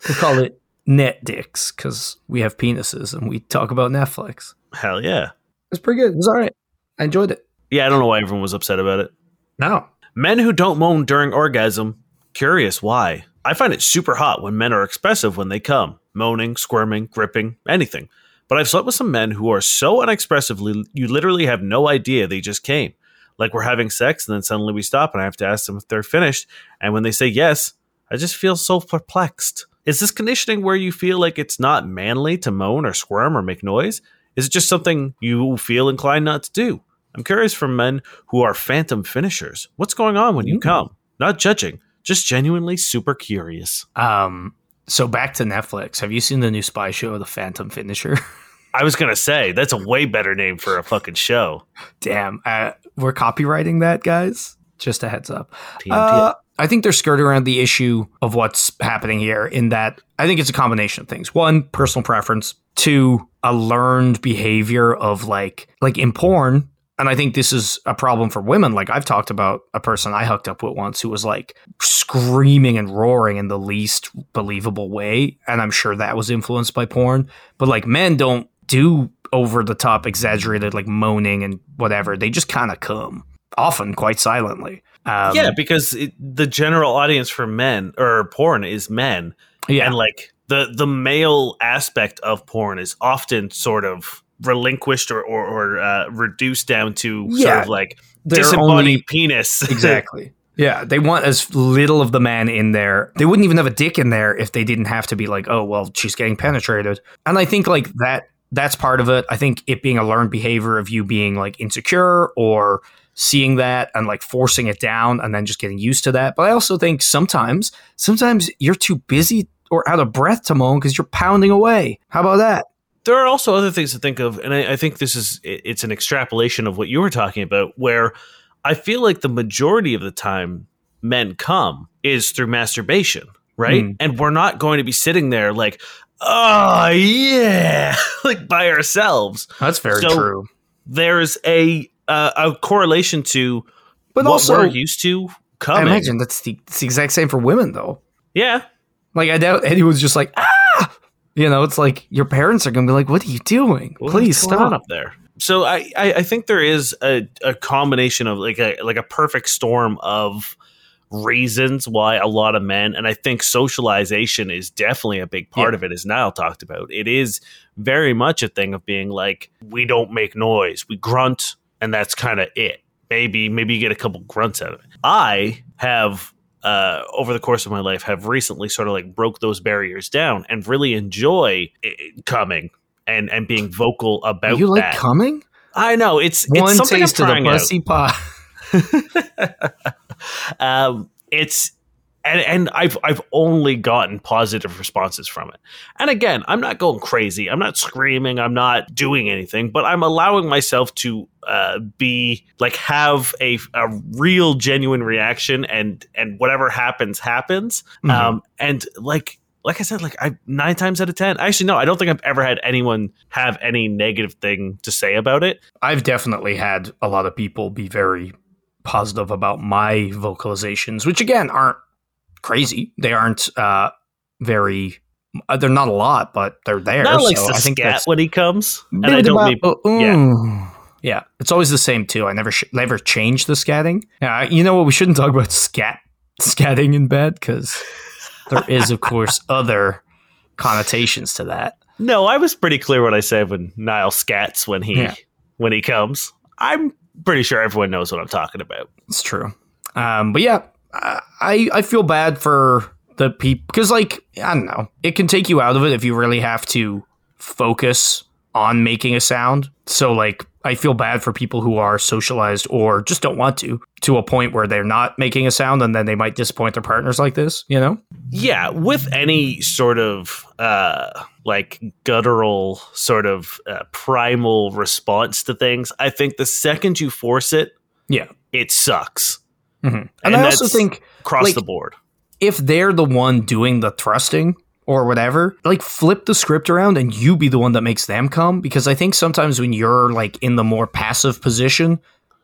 We'll call it Net Dicks because we have penises and we talk about Netflix. Hell yeah. It's pretty good. It was all right. I enjoyed it. Yeah, I don't know why everyone was upset about it. No. Men who don't moan during orgasm, curious why. I find it super hot when men are expressive when they come, moaning, squirming, gripping, anything. But I've slept with some men who are so unexpressively, you literally have no idea they just came. Like we're having sex and then suddenly we stop and I have to ask them if they're finished. And when they say yes, I just feel so perplexed. Is this conditioning where you feel like it's not manly to moan or squirm or make noise? Is it just something you feel inclined not to do? I'm curious for men who are phantom finishers. What's going on when you Ooh. come? Not judging, just genuinely super curious. Um. So back to Netflix. Have you seen the new spy show, The Phantom Finisher? I was gonna say that's a way better name for a fucking show. Damn. Uh, we're copywriting that, guys. Just a heads up. Uh, I think they're skirting around the issue of what's happening here in that I think it's a combination of things. One, personal preference. Two, a learned behavior of like like in porn. And I think this is a problem for women. Like I've talked about a person I hooked up with once who was like screaming and roaring in the least believable way. And I'm sure that was influenced by porn. But like men don't do over the top exaggerated like moaning and whatever. They just kind of come. Often quite silently. Um, yeah, because it, the general audience for men or porn is men, yeah. and like the the male aspect of porn is often sort of relinquished or or, or uh, reduced down to sort of like disembodied only- penis. exactly. Yeah, they want as little of the man in there. They wouldn't even have a dick in there if they didn't have to be like, oh well, she's getting penetrated. And I think like that that's part of it. I think it being a learned behavior of you being like insecure or seeing that and like forcing it down and then just getting used to that. But I also think sometimes sometimes you're too busy or out of breath to moan because you're pounding away. How about that? there are also other things to think of, and I, I think this is it's an extrapolation of what you were talking about, where I feel like the majority of the time men come is through masturbation, right? Hmm. And we're not going to be sitting there like, oh yeah, like by ourselves. That's very So- true. There's a uh, a correlation to But what also, we're used to I imagine that's the, it's the exact same for women, though. yeah, Like I doubt anyone's just like ah, you know. It's like your parents are gonna be like, "What are you doing? What's Please stop." up there. So I, I, I think there is a, a combination of like a like a perfect storm of reasons why a lot of men and I think socialization is definitely a big part Yeah. of it as Niall talked about. It is very much a thing of being like we don't make noise. We grunt and that's kind of it. Maybe maybe you get a couple grunts out of it. I have uh, over the course of my life have recently sort of like broke those barriers down and really enjoy i coming and and being vocal about you like that. coming? I know it's it's One something taste I'm of the pussy pie. um, it's and and I've I've only gotten positive responses from it. And again, I'm not going crazy. I'm not screaming. I'm not doing anything. But I'm allowing myself to uh, be like have a a real genuine reaction, and and whatever happens happens. Mhm. Um, and like. Like I said, like I nine times out of ten. Actually, no, I don't think I've ever had anyone have any negative thing to say about it. I've definitely had a lot of people be very positive about my vocalizations, which again aren't crazy. They aren't uh, very. Uh, they're not a lot, but they're there. Not like so to I think scat when he comes, and I don't mean Oh, mm. yeah. it's always the same too. I never sh- never change the scatting. Yeah, you know what? We shouldn't talk about scat scatting in bed because there is, of course, other connotations to that. No, I was pretty clear what I said when Niall scats when he Yeah. when he comes. I'm pretty sure everyone knows what I'm talking about. It's true. Um, but yeah, I I feel bad for the people because like I don't know, it can take you out of it if you really have to focus on making a sound. So like I feel bad for people who are socialized or just don't want to to a point where they're not making a sound and then they might disappoint their partners like this, you know? Yeah, with any sort of uh like guttural sort of uh, primal response to things, I think the second you force it, Yeah. it sucks hmm And And, I also think across Like- the board. if they're the one doing the thrusting or whatever, like flip the script around and you be the one that makes them come. Because I think sometimes when you're like in the more passive position,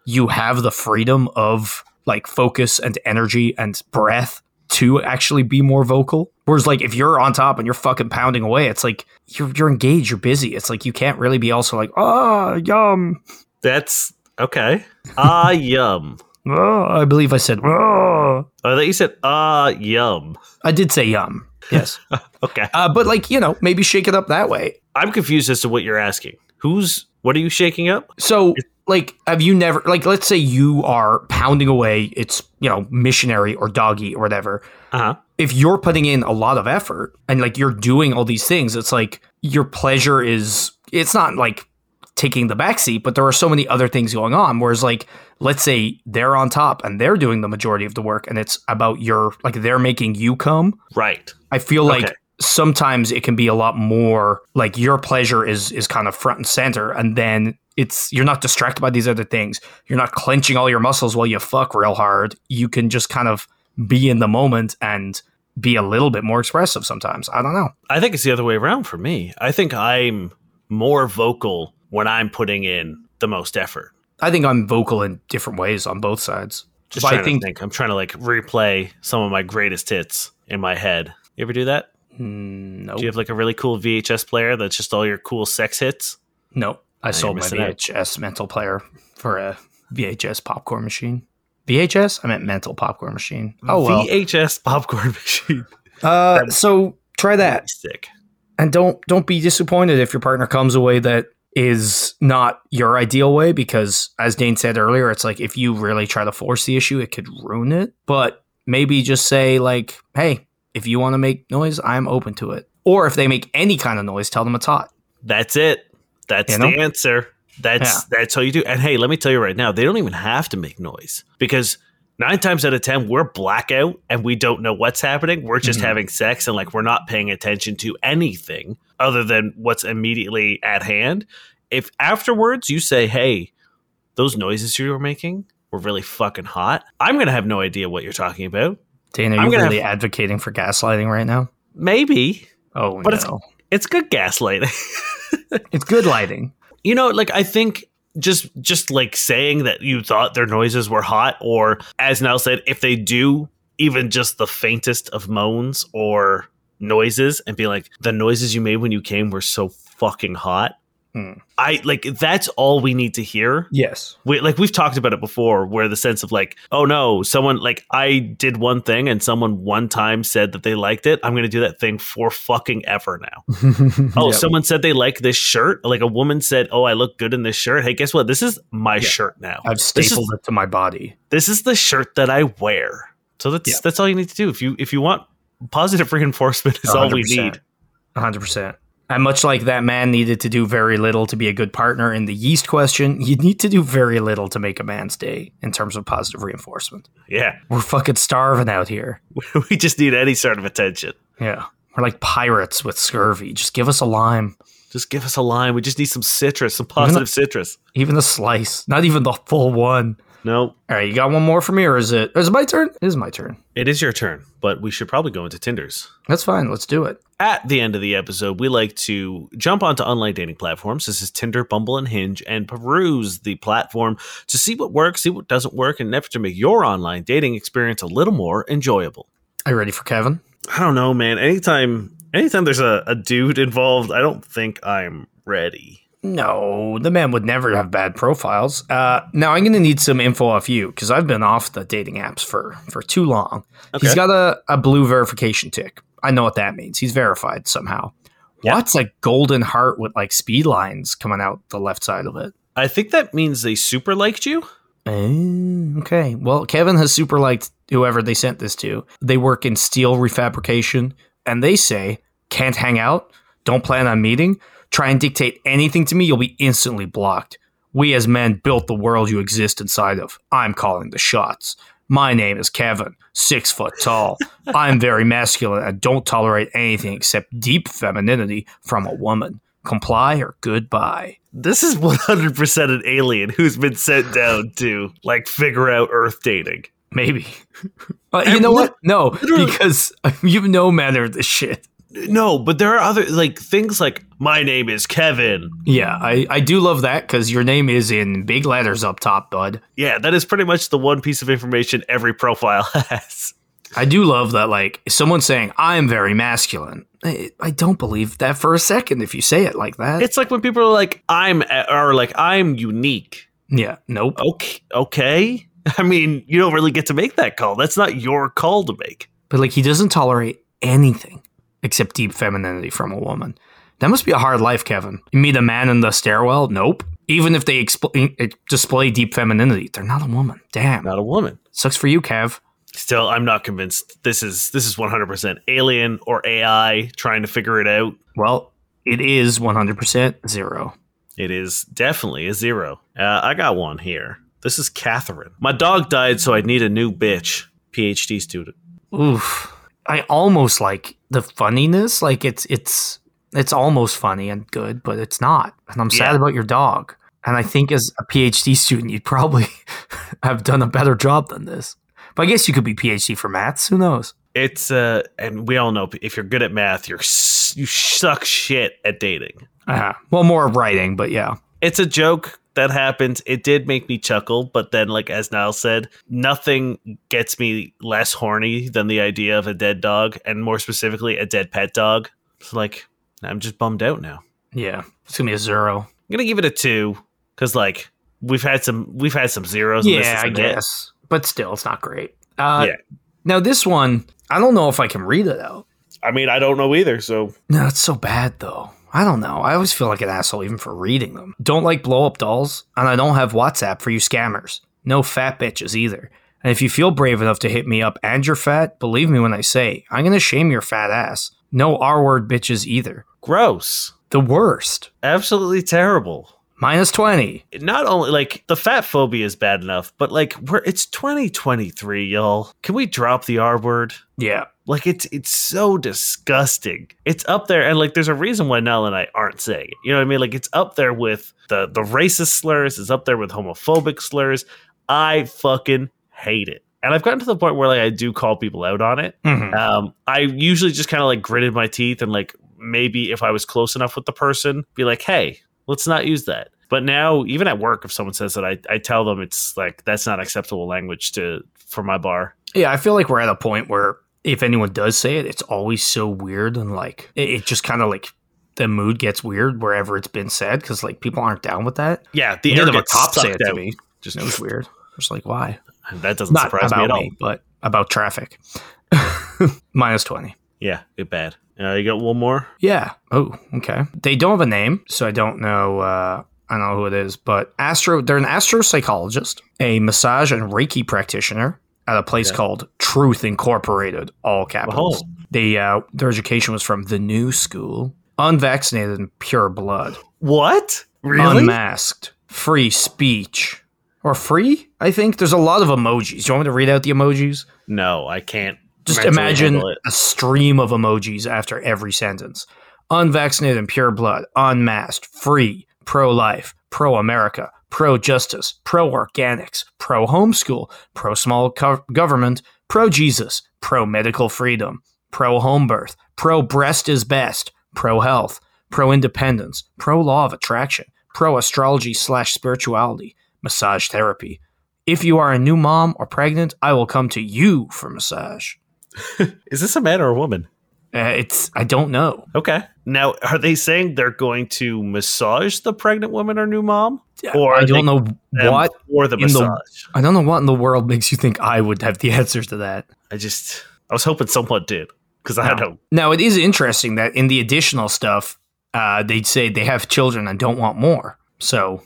you have the freedom of like focus and energy and breath to actually be more vocal. Whereas like if you're on top and you're fucking pounding away, it's like you're you're engaged, you're busy. It's like you can't really be also like, ah, yum. That's okay. Ah, yum. Oh, I believe I said, oh. I thought you said ah, yum. I did say yum. Yes. Okay, uh, but like, you know, maybe shake it up that way. I'm confused as to what you're asking. Who's what are you shaking up? So, like, have you never, like, let's say you are pounding away, it's, you know, missionary or doggy or whatever. Uh huh. If you're putting in a lot of effort and, like, you're doing all these things, it's like your pleasure is, it's not like taking the backseat, but there are so many other things going on. Whereas, like, let's say they're on top and they're doing the majority of the work and it's about your, like, they're making you come. Right. I feel like sometimes it can be a lot more like your pleasure is is kind of front and center and then it's you're not distracted by these other things. You're not clenching all your muscles while you fuck real hard. You can just kind of be in the moment and be a little bit more expressive sometimes. I don't know. I think it's the other way around for me. I think I'm more vocal when I'm putting in the most effort. I think I'm vocal in different ways on both sides. Just But trying I think to think. I'm trying to like replay some of my greatest hits in my head. You ever do that? mm, no, Do you have like a really cool VHS player that's just all your cool sex hits? no. I sold my out. VHS mental player for a VHS popcorn machine. VHS? I meant mental popcorn machine. Oh well. VHS popcorn machine. Uh, so try that, Sick. and don't don't be disappointed if your partner comes away that is not your ideal way because, as Dane said earlier, it's like if you really try to force the issue, it could ruin it. But maybe just say like, "Hey, if you want to make noise, I'm open to it." Or if they make any kind of noise, tell them it's hot. That's it. That's You know? the answer. That's that's how you do. And hey, let me tell you right now, they don't even have to make noise because nine times out of ten we're blackout and we don't know what's happening. We're just Mhm. having sex and like we're not paying attention to anything other than what's immediately at hand. If afterwards you say, "Hey, those noises you were making were really fucking hot," I'm gonna have no idea what you're talking about. Dana, are you really have- advocating for gaslighting right now? Maybe Oh But no, it's good gaslighting. it's good lighting. You know, like I think just just like saying that you thought their noises were hot, or as Niall said, if they do even just the faintest of moans or noises, and be like, the noises you made when you came were so fucking hot. Hmm. I like that's all we need to hear Yes. we, like we've talked about it before where the sense of like oh no someone like i did one thing and someone one time said that they liked it i'm gonna do that thing for fucking ever now oh Yep. someone said they like this shirt like a woman said oh i look good in this shirt hey guess what this is my shirt now I've stapled is, it to my body. this is the shirt that i wear so that's Yeah. that's all you need to do if you if you want positive reinforcement is all we need 100%. And much like that man needed to do very little to be a good partner in the yeast question, you need to do very little to make a man's day in terms of positive reinforcement. yeah We're fucking starving out here. we just need any sort of attention Yeah. We're like pirates with scurvy. Just give us a lime, just give us a lime. we just need some citrus some positive citrus even a slice, not even the full one. No All right, you got one more for me, or is it? Is it my turn? It is my turn. It is your turn, but we should probably go into Tinders. That's fine. Let's do it. At the end of the episode, we like to jump onto online dating platforms. This is Tinder, Bumble, and Hinge, and peruse the platform to see what works, see what doesn't work, and never to make your online dating experience a little more enjoyable. Are you ready for Kevin? I don't know, man. Anytime, anytime there's a, a dude involved, I don't think I'm ready. No, the man would never have bad profiles. Uh, now I'm going to need some info off you because I've been off the dating apps for for too long. He's got a, a blue verification tick. I know what that means. He's verified somehow. What's a golden heart with like speed lines coming out the left side of it? I think that means they super liked you. Eh, okay. Well, Kevin has super liked whoever they sent this to. They work in steel refabrication, and they say, can't hang out, don't plan on meeting, try and dictate anything to me, you'll be instantly blocked. We as men built the world you exist inside of. I'm calling the shots. My name is Kevin, six foot tall. I'm very masculine and don't tolerate anything except deep femininity from a woman. Comply or goodbye. This is 100% an alien who's been sent down to like figure out Earth dating. Maybe. Uh, you know what? No, because you know manner of this shit. No, but there are other like things like my name is Kevin. Yeah, I, I do love that because your name is in big letters up top, bud. Yeah, that is pretty much the one piece of information every profile has. I do love that, like, someone saying, I'm very masculine. I, I don't believe that for a second if you say it like that. It's like when people are like I'm or like I'm unique. yeah, nope. Okay, okay. I mean, you don't really get to make that call. That's not your call to make. But, like, he doesn't tolerate anything except deep femininity from a woman. That must be a hard life, Kevin. You meet a man in the stairwell? Nope. Even if they expl- display deep femininity, they're not a woman. Damn. Not a woman. Sucks for you, Kev. Still, I'm not convinced. This is this is 100% alien or AI trying to figure it out. Well, it is 100% zero. It is definitely a zero. Uh, I got one here. This is Catherine. My dog died, so I need a new bitch. PhD student. Oof. I almost like the funniness. Like it's it's it's almost funny and good, but it's not. And I'm sad Yeah. about your dog. And I think as a PhD student, you'd probably have done a better job than this. But I guess you could be PhD for maths. Who knows? It's uh, and we all know if you're good at math, you're you suck shit at dating. Uh, well, more writing, but yeah. It's a joke that happened. It did make me chuckle, but then, like as Niall said, nothing gets me less horny than the idea of a dead dog, and more specifically, a dead pet dog. It's like I'm just bummed out now. Yeah. It's gonna be a zero. I'm gonna give it a two because like we've had some we've had some zeros. Yeah, I isn't it. guess. But still, it's not great. Uh, Yeah. Now this one, I don't know if I can read it out. I mean, I don't know either. So No, it's so bad though. I don't know. I always feel like an asshole even for reading them. Don't like blow up dolls, and I don't have WhatsApp for you scammers. No fat bitches either. And if you feel brave enough to hit me up and you're fat, believe me when I say, I'm gonna shame your fat ass. No R word bitches either. gross, The worst. absolutely terrible. Minus 20. not only like the fat phobia is bad enough, but like we're it's 2023, y'all. Can we drop the R word? Yeah. Like it's it's so disgusting. It's up there, and like there's a reason why Niall and I aren't saying it. You know what I mean? Like it's up there with the the racist slurs. It's up there with homophobic slurs. I fucking hate it, and I've gotten to the point where like I do call people out on it. Mhm. Um, I usually just kind of like gritted my teeth and like maybe if I was close enough with the person, be like, hey, let's not use that. But now, even at work, if someone says that, I, I tell them it's like that's not acceptable language to for my bar. Yeah, I feel like we're at a point where if anyone does say it, it's always so weird and like it, it just kind of like the mood gets weird wherever it's been said because like people aren't down with that. Yeah, the end of a cop say it to me. Just It was weird. I was like, why? that doesn't Not surprise me at all. me, but about traffic. Minus 20. Yeah, it bad. Uh, you got one more? Yeah. Oh, okay. They don't have a name, so I don't know. Uh, I don't know who it is, but astro. They're an astropsychologist, a massage and Reiki practitioner at a place Yeah. called Truth Incorporated, all capitals. Oh. They uh, their education was from the New School, unvaccinated and pure blood, What? Really? unmasked, free speech, or free. I think there's a lot of emojis. Do you want me to read out the emojis? no, I can't. Just imagine a stream of emojis after every sentence. Unvaccinated and pure blood, unmasked, free, pro life, pro America, pro justice, pro organics, pro homeschool, pro small co- government, pro Jesus, pro medical freedom, pro home birth, pro breast is best, pro health, pro independence, pro law of attraction, pro astrology slash spirituality, massage therapy. If you are a new mom or pregnant, I will come to you for massage. Is this a man or a woman? Uh, it's I don't know. Okay. Now, are they saying they're going to massage the pregnant woman or new mom? Or I don't know what for the in the- massage? I don't know what in the world makes you think I would have the answers to that. I just, I was hoping someone did because I No. don't. Now it is interesting that in the additional stuff, uh, they'd say they have children and don't want more. So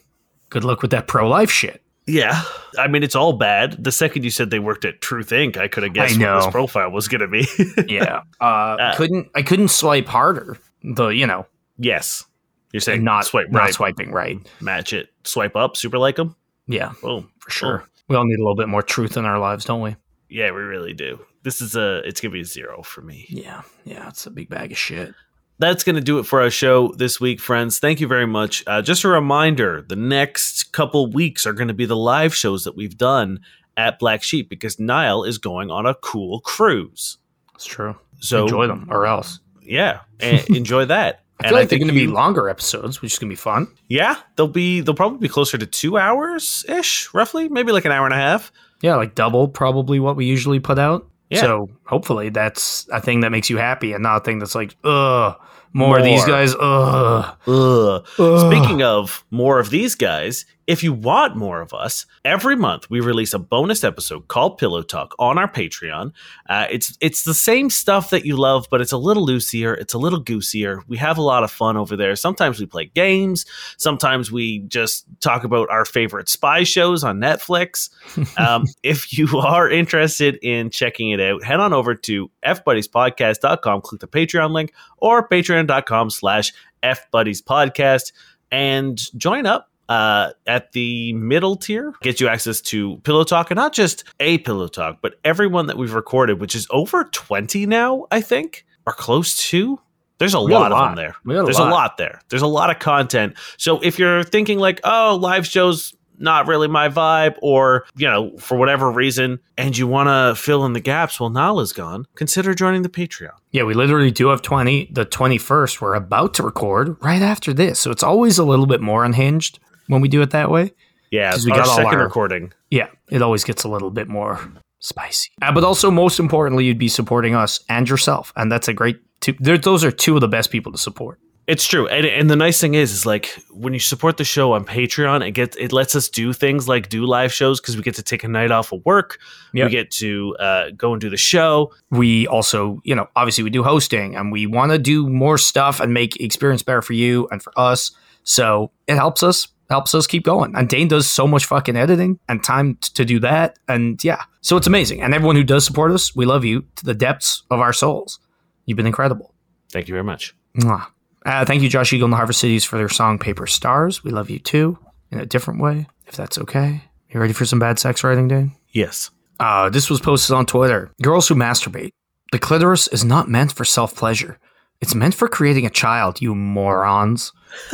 good luck with that pro life shit. Yeah, I mean it's all bad. The second you said they worked at Truth Inc., I could have guessed what this profile was going to be. Yeah, uh, couldn't I couldn't swipe harder. The you know yes, you're saying not swipe not right, swiping right. match it, swipe up, super like them. Yeah, Boom, for sure. We all need a little bit more truth in our lives, don't we? Yeah, we really do. This is a, it's gonna be a zero for me. Yeah, yeah. It's a big bag of shit. That's going to do it for our show this week, friends. Thank you very much. Uh, just a reminder the next couple weeks are going to be the live shows that we've done at Black Sheep because Niall is going on a cool cruise. It's true. So, Enjoy them, or else. yeah, and enjoy that. I feel like they're going to be longer episodes, which is going to be fun. Yeah, they'll be, they'll probably be closer to two hours ish, roughly, maybe like an hour and a half. Yeah, like double probably what we usually put out. Yeah. So hopefully that's a thing that makes you happy and not a thing that's like, ugh, more, of these guys, ugh. Ugh. ugh. Speaking of more of these guys, if you want more of us, every month we release a bonus episode called Pillow Talk on our Patreon. Uh, it's it's the same stuff that you love, but it's a little loosier, it's a little goosier. We have a lot of fun over there. Sometimes we play games. Sometimes we just talk about our favorite spy shows on Netflix. um, if you are interested in checking it out, head on over to fbuddiespodcast.com, click the Patreon link, or patreon.com slash fbuddiespodcast, and join up uh, at the middle tier. Gets you access to Pillow Talk, and not just a Pillow Talk, but everyone that we've recorded, which is over 20 now, I think, or close to. There's a got a lot, of them there. There's lot. a lot there. There's a lot of content. So if you're thinking like, oh, live shows not really my vibe, or you know, for whatever reason, and you want to fill in the gaps while Nala's gone, consider joining the Patreon. Yeah, we literally do have 20. The 21st, we're about to record right after this. So it's always a little bit more unhinged when we do it that way. Yeah, 'Cause we our got second our- recording. Yeah, it always gets a little bit more spicy. Uh, but also, most importantly, you'd be supporting us and yourself. And that's a great two. Those are two of the best people to support. It's true, and, and the nice thing is, is like when you support the show on Patreon, it gets it lets us do things like do live shows because we get to take a night off of work. Yep. We get to uh, go and do the show. we also, you know, obviously we do hosting and we want to do more stuff and make experience better for you and for us. So it helps us, helps us keep going. And Dane does so much fucking editing and time t- to do that. And yeah, so it's amazing. And everyone who does support us, we love you to the depths of our souls. You've been incredible. Thank you very much. Mwah. Uh, thank you, Josh Eagle and the Harvest Cities, for their song Paper Stars. We love you too, in a different way, if that's okay. You ready for some bad sex writing, Dane? Yes. Uh, this was posted on Twitter. Girls who masturbate. The clitoris is not meant for self pleasure. It's meant for creating a child, you morons.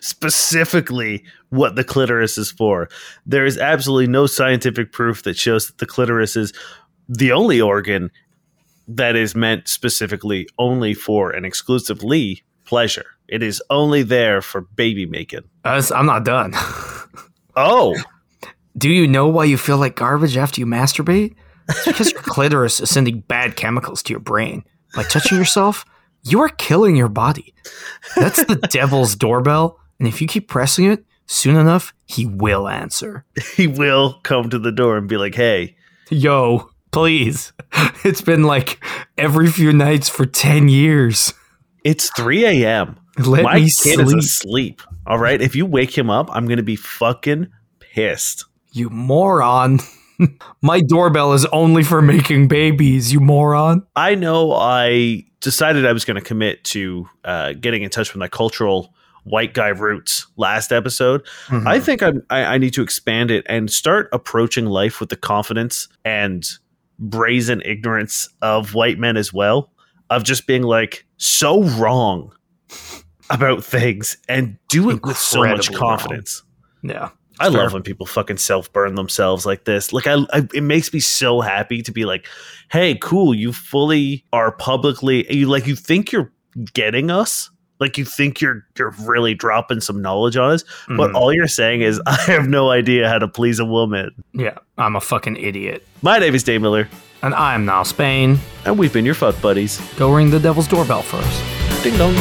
Specifically what the clitoris is for. There is absolutely no scientific proof that shows that the clitoris is the only organ that is meant specifically only for and exclusively pleasure. It is only there for baby making. Uh, Us- I'm not done. Oh, Do you know why you feel like garbage after you masturbate? It's because your clitoris is sending bad chemicals to your brain. By touching yourself, you are killing your body. That's the devil's doorbell, and if you keep pressing it, soon enough, he will answer. he will come to the door and be like, "Hey, Yo, please. It's been like every few nights for 10 years. it's 3 a.m. Let My me kid sleep. is asleep. All right, if you wake him up, I'm gonna be fucking pissed." You moron. My doorbell is only for making babies, you moron. I know I decided I was going to commit to uh, getting in touch with my cultural white guy roots last episode. Mm-hmm. I think I'm, I, I need to expand it and start approaching life with the confidence and brazen ignorance of white men as well. Of just being like so wrong about things and do it with so much Incredibly wrong. confidence. yeah. I Fair. love when people fucking self burn themselves like this. Like, I, I, it makes me so happy to be like, "Hey, cool! You fully are publicly. You like, you think you're getting us. Like, you think you're you're really dropping some knowledge on us, but Mhm. all you're saying is, I have no idea how to please a woman." Yeah, I'm a fucking idiot. My name is Dane Miller, And I'm Niall Spain. and we've been your fuck buddies. Go ring the devil's doorbell first. Ding dong.